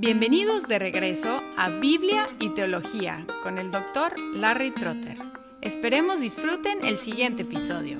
Bienvenidos de regreso a Biblia y Teología con el doctor Larry Trotter. Esperemos disfruten el siguiente episodio.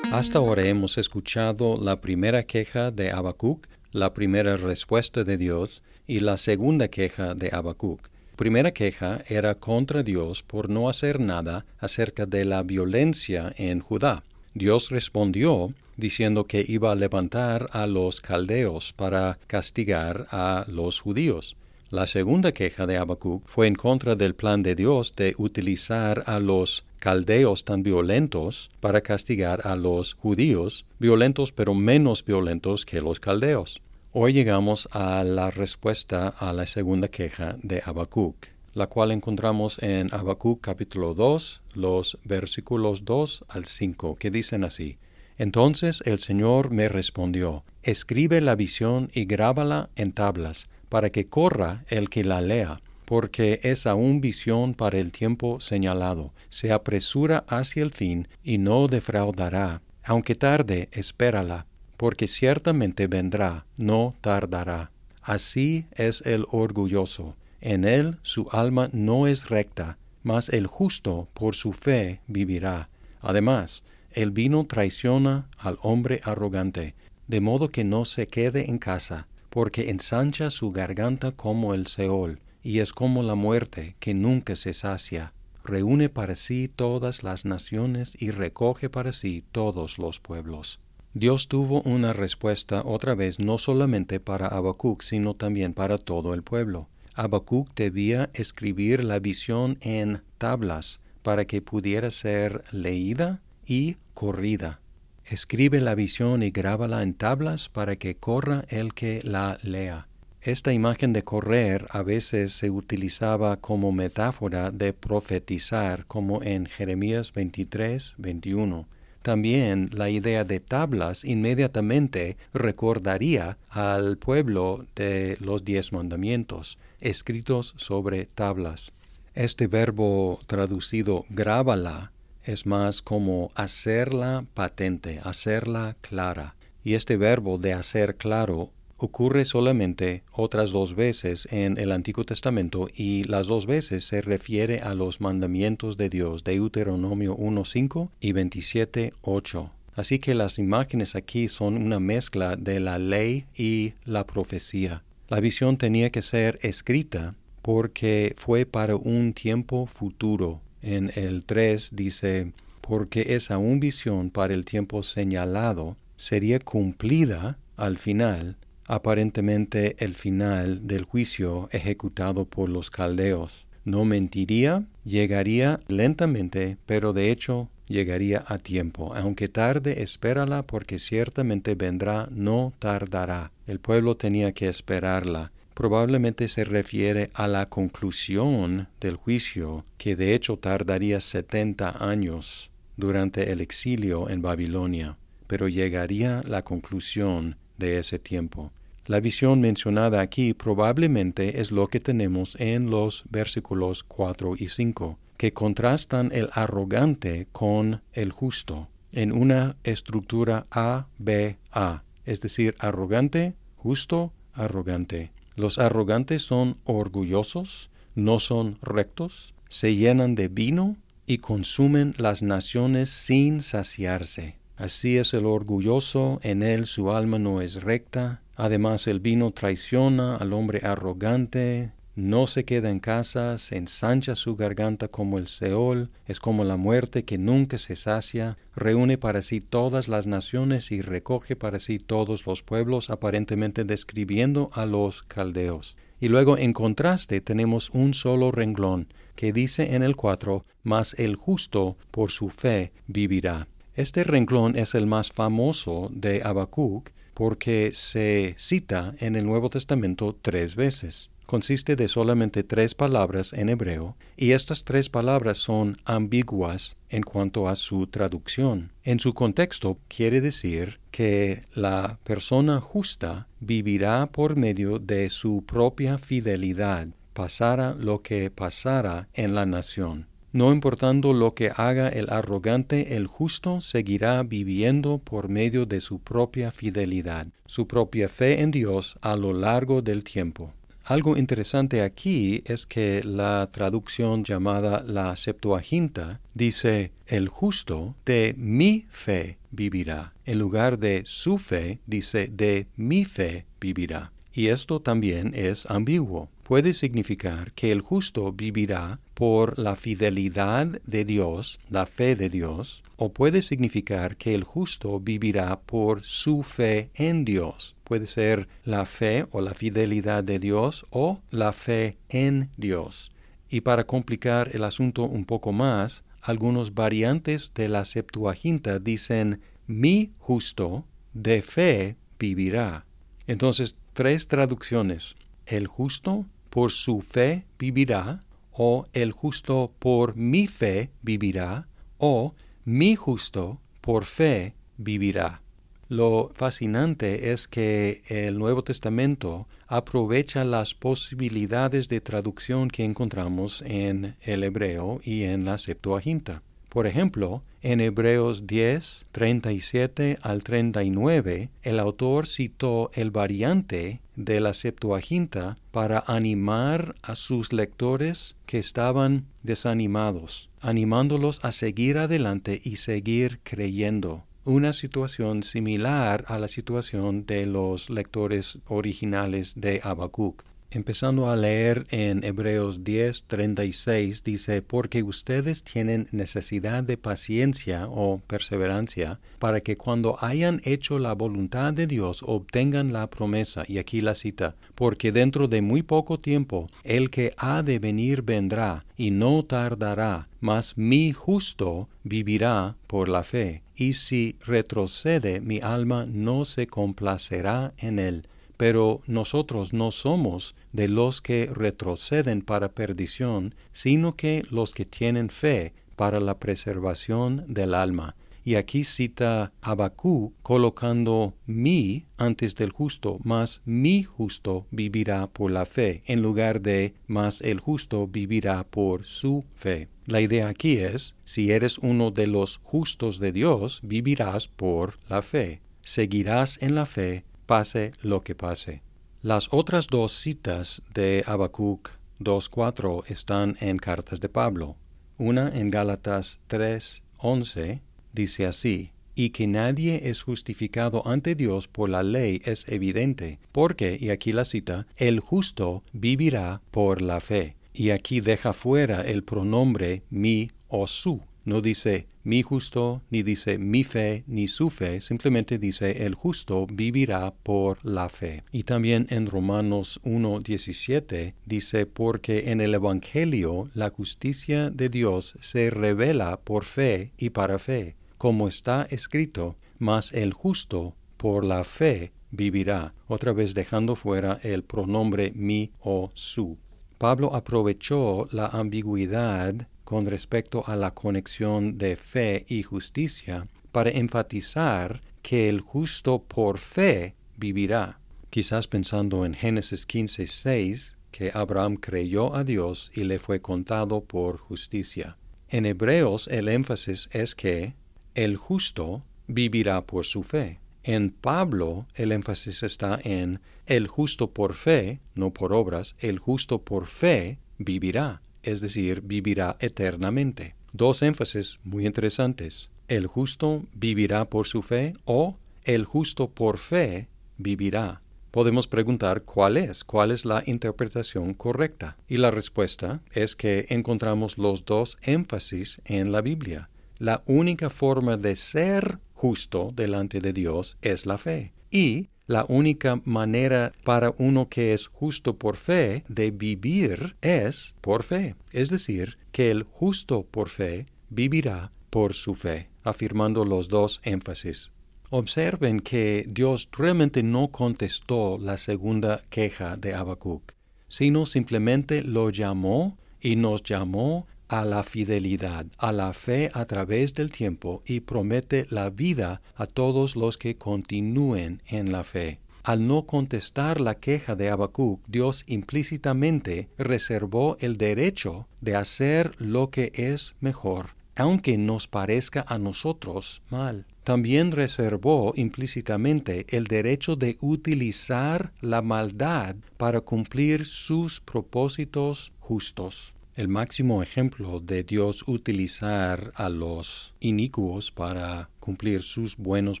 Hasta ahora hemos escuchado la primera queja de Habacuc, la primera respuesta de Dios y la segunda queja de Habacuc. Primera queja era contra Dios por no hacer nada acerca de la violencia en Judá. Dios respondió diciendo que iba a levantar a los caldeos para castigar a los judíos. La segunda queja de Habacuc fue en contra del plan de Dios de utilizar a los caldeos tan violentos para castigar a los judíos, violentos pero menos violentos que los caldeos. Hoy llegamos a la respuesta a la segunda queja de Habacuc la cual encontramos en Habacuc capítulo 2, los versículos 2 al 5, que dicen así: Entonces el Señor me respondió: Escribe la visión y grábala en tablas, para que corra el que la lea, porque es aún visión para el tiempo señalado. Se apresura hacia el fin y no defraudará. Aunque tarde, espérala, porque ciertamente vendrá, no tardará. Así es el orgulloso en él su alma no es recta, mas el justo por su fe vivirá. Además, el vino traiciona al hombre arrogante, de modo que no se quede en casa, porque ensancha su garganta como el Seol, y es como la muerte que nunca se sacia. Reúne para sí todas las naciones y recoge para sí todos los pueblos. Dios tuvo una respuesta otra vez no solamente para Habacuc, sino también para todo el pueblo. Habacuc debía escribir la visión en tablas para que pudiera ser leída y corrida. Escribe la visión y grábala en tablas para que corra el que la lea. Esta imagen de correr a veces se utilizaba como metáfora de profetizar, como en Jeremías 23, 21. También la idea de tablas inmediatamente recordaría al pueblo de los diez mandamientos, escritos sobre tablas. Este verbo traducido grábala es más como hacerla patente, hacerla clara. Y este verbo de hacer claro ocurre solamente otras dos veces en el Antiguo Testamento y las dos veces se refiere a los mandamientos de Dios, Deuteronomio 1.5 y 27.8. Así que las imágenes aquí son una mezcla de la ley y la profecía. La visión tenía que ser escrita porque fue para un tiempo futuro. En el 3 dice, porque esa un visión para el tiempo señalado sería cumplida al final aparentemente el final del juicio ejecutado por los caldeos. No mentiría, llegaría lentamente, pero de hecho llegaría a tiempo. Aunque tarde, espérala, porque ciertamente vendrá, no tardará. El pueblo tenía que esperarla. Probablemente se refiere a la conclusión del juicio, que de hecho tardaría setenta años durante el exilio en Babilonia, pero llegaría la conclusión de ese tiempo. La visión mencionada aquí probablemente es lo que tenemos en los versículos 4 y 5, que contrastan el arrogante con el justo en una estructura A, B, A, es decir, arrogante, justo, arrogante. Los arrogantes son orgullosos, no son rectos, se llenan de vino y consumen las naciones sin saciarse. Así es el orgulloso, en él su alma no es recta. Además el vino traiciona al hombre arrogante, no se queda en casa, se ensancha su garganta como el Seol, es como la muerte que nunca se sacia, reúne para sí todas las naciones y recoge para sí todos los pueblos, aparentemente describiendo a los caldeos. Y luego en contraste tenemos un solo renglón, que dice en el 4, Mas el justo por su fe vivirá. Este renglón es el más famoso de Habacuc porque se cita en el Nuevo Testamento tres veces. Consiste de solamente tres palabras en hebreo y estas tres palabras son ambiguas en cuanto a su traducción. En su contexto quiere decir que la persona justa vivirá por medio de su propia fidelidad, pasara lo que pasara en la nación. No importando lo que haga el arrogante, el justo seguirá viviendo por medio de su propia fidelidad, su propia fe en Dios a lo largo del tiempo. Algo interesante aquí es que la traducción llamada la Septuaginta dice el justo de mi fe vivirá. En lugar de su fe dice de mi fe vivirá. Y esto también es ambiguo. Puede significar que el justo vivirá por la fidelidad de Dios, la fe de Dios, o puede significar que el justo vivirá por su fe en Dios. Puede ser la fe o la fidelidad de Dios o la fe en Dios. Y para complicar el asunto un poco más, algunos variantes de la Septuaginta dicen mi justo de fe vivirá. Entonces, tres traducciones. El justo por su fe vivirá, o el justo por mi fe vivirá, o mi justo por fe vivirá. Lo fascinante es que el Nuevo Testamento aprovecha las posibilidades de traducción que encontramos en el hebreo y en la Septuaginta. Por ejemplo, en Hebreos 10, 37 al 39, el autor citó el variante de la Septuaginta para animar a sus lectores que estaban desanimados, animándolos a seguir adelante y seguir creyendo. Una situación similar a la situación de los lectores originales de Habacuc. Empezando a leer en Hebreos 10, 36, dice, porque ustedes tienen necesidad de paciencia o perseverancia para que cuando hayan hecho la voluntad de Dios obtengan la promesa. Y aquí la cita, porque dentro de muy poco tiempo el que ha de venir vendrá y no tardará, mas mi justo vivirá por la fe. Y si retrocede mi alma no se complacerá en él pero nosotros no somos de los que retroceden para perdición, sino que los que tienen fe para la preservación del alma. Y aquí cita Abacú colocando mi antes del justo, mas mi justo vivirá por la fe, en lugar de mas el justo vivirá por su fe. La idea aquí es, si eres uno de los justos de Dios, vivirás por la fe. Seguirás en la fe pase lo que pase. Las otras dos citas de Habacuc 2.4 están en cartas de Pablo. Una en Gálatas 3.11 dice así, y que nadie es justificado ante Dios por la ley es evidente, porque, y aquí la cita, el justo vivirá por la fe. Y aquí deja fuera el pronombre mi o su. No dice mi justo, ni dice mi fe, ni su fe, simplemente dice el justo vivirá por la fe. Y también en Romanos 1.17 dice, porque en el Evangelio la justicia de Dios se revela por fe y para fe, como está escrito, mas el justo por la fe vivirá, otra vez dejando fuera el pronombre mi o su. Pablo aprovechó la ambigüedad con respecto a la conexión de fe y justicia para enfatizar que el justo por fe vivirá. Quizás pensando en Génesis 15, 6, que Abraham creyó a Dios y le fue contado por justicia. En Hebreos el énfasis es que el justo vivirá por su fe. En Pablo el énfasis está en el justo por fe, no por obras, el justo por fe vivirá es decir, vivirá eternamente. Dos énfasis muy interesantes. El justo vivirá por su fe o el justo por fe vivirá. Podemos preguntar cuál es, cuál es la interpretación correcta. Y la respuesta es que encontramos los dos énfasis en la Biblia. La única forma de ser justo delante de Dios es la fe. Y la única manera para uno que es justo por fe de vivir es por fe. Es decir, que el justo por fe vivirá por su fe, afirmando los dos énfasis. Observen que Dios realmente no contestó la segunda queja de Habacuc, sino simplemente lo llamó y nos llamó a la fidelidad, a la fe a través del tiempo y promete la vida a todos los que continúen en la fe. al no contestar la queja de Habacuc, Dios implícitamente reservó el derecho de hacer lo que es mejor, aunque nos parezca a nosotros mal. También reservó implícitamente el derecho de utilizar la maldad para cumplir sus propósitos justos. El máximo ejemplo de Dios utilizar a los inicuos para cumplir sus buenos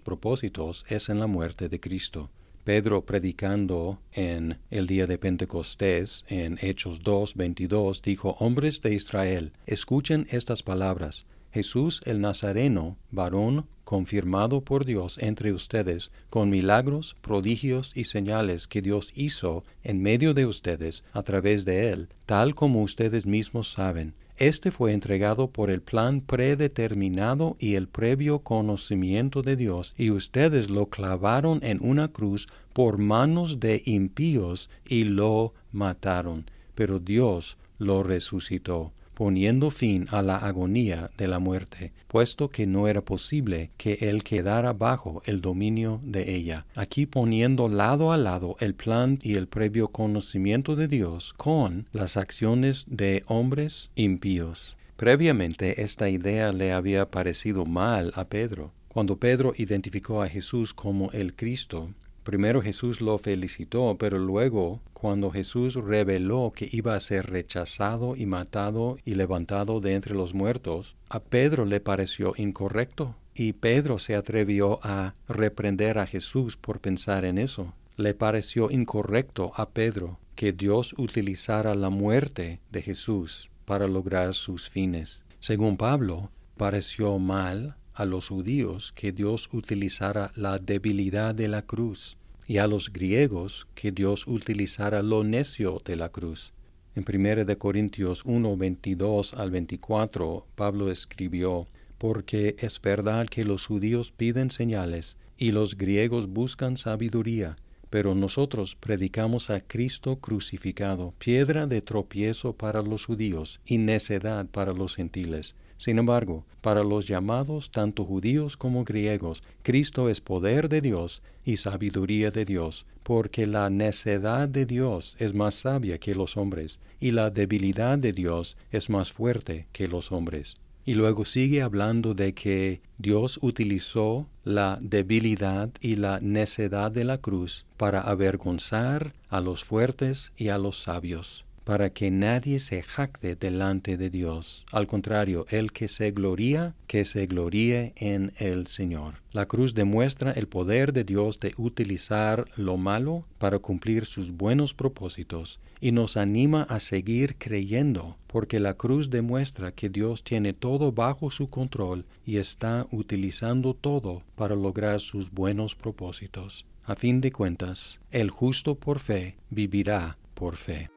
propósitos es en la muerte de Cristo. Pedro predicando en el día de Pentecostés, en Hechos 2, 22, dijo, Hombres de Israel, escuchen estas palabras. Jesús el Nazareno, varón confirmado por Dios entre ustedes, con milagros, prodigios y señales que Dios hizo en medio de ustedes a través de él, tal como ustedes mismos saben. Este fue entregado por el plan predeterminado y el previo conocimiento de Dios, y ustedes lo clavaron en una cruz por manos de impíos y lo mataron, pero Dios lo resucitó poniendo fin a la agonía de la muerte, puesto que no era posible que él quedara bajo el dominio de ella. Aquí poniendo lado a lado el plan y el previo conocimiento de Dios con las acciones de hombres impíos. Previamente esta idea le había parecido mal a Pedro. Cuando Pedro identificó a Jesús como el Cristo, Primero Jesús lo felicitó, pero luego, cuando Jesús reveló que iba a ser rechazado y matado y levantado de entre los muertos, a Pedro le pareció incorrecto, y Pedro se atrevió a reprender a Jesús por pensar en eso. Le pareció incorrecto a Pedro que Dios utilizara la muerte de Jesús para lograr sus fines. Según Pablo, pareció mal a los judíos que Dios utilizara la debilidad de la cruz y a los griegos que Dios utilizara lo necio de la cruz. En 1 de Corintios 1, 22 al 24, Pablo escribió, Porque es verdad que los judíos piden señales y los griegos buscan sabiduría, pero nosotros predicamos a Cristo crucificado, piedra de tropiezo para los judíos y necedad para los gentiles sin embargo, para los llamados tanto judíos como griegos, Cristo es poder de Dios y sabiduría de Dios, porque la necedad de Dios es más sabia que los hombres, y la debilidad de Dios es más fuerte que los hombres. Y luego sigue hablando de que Dios utilizó la debilidad y la necedad de la cruz para avergonzar a los fuertes y a los sabios para que nadie se jacte delante de Dios. Al contrario, el que se gloría, que se gloríe en el Señor. La cruz demuestra el poder de Dios de utilizar lo malo para cumplir sus buenos propósitos y nos anima a seguir creyendo, porque la cruz demuestra que Dios tiene todo bajo su control y está utilizando todo para lograr sus buenos propósitos. A fin de cuentas, el justo por fe vivirá por fe.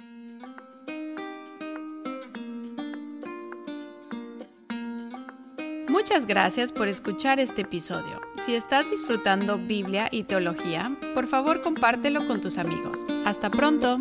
Muchas gracias por escuchar este episodio. Si estás disfrutando Biblia y teología, por favor compártelo con tus amigos. Hasta pronto.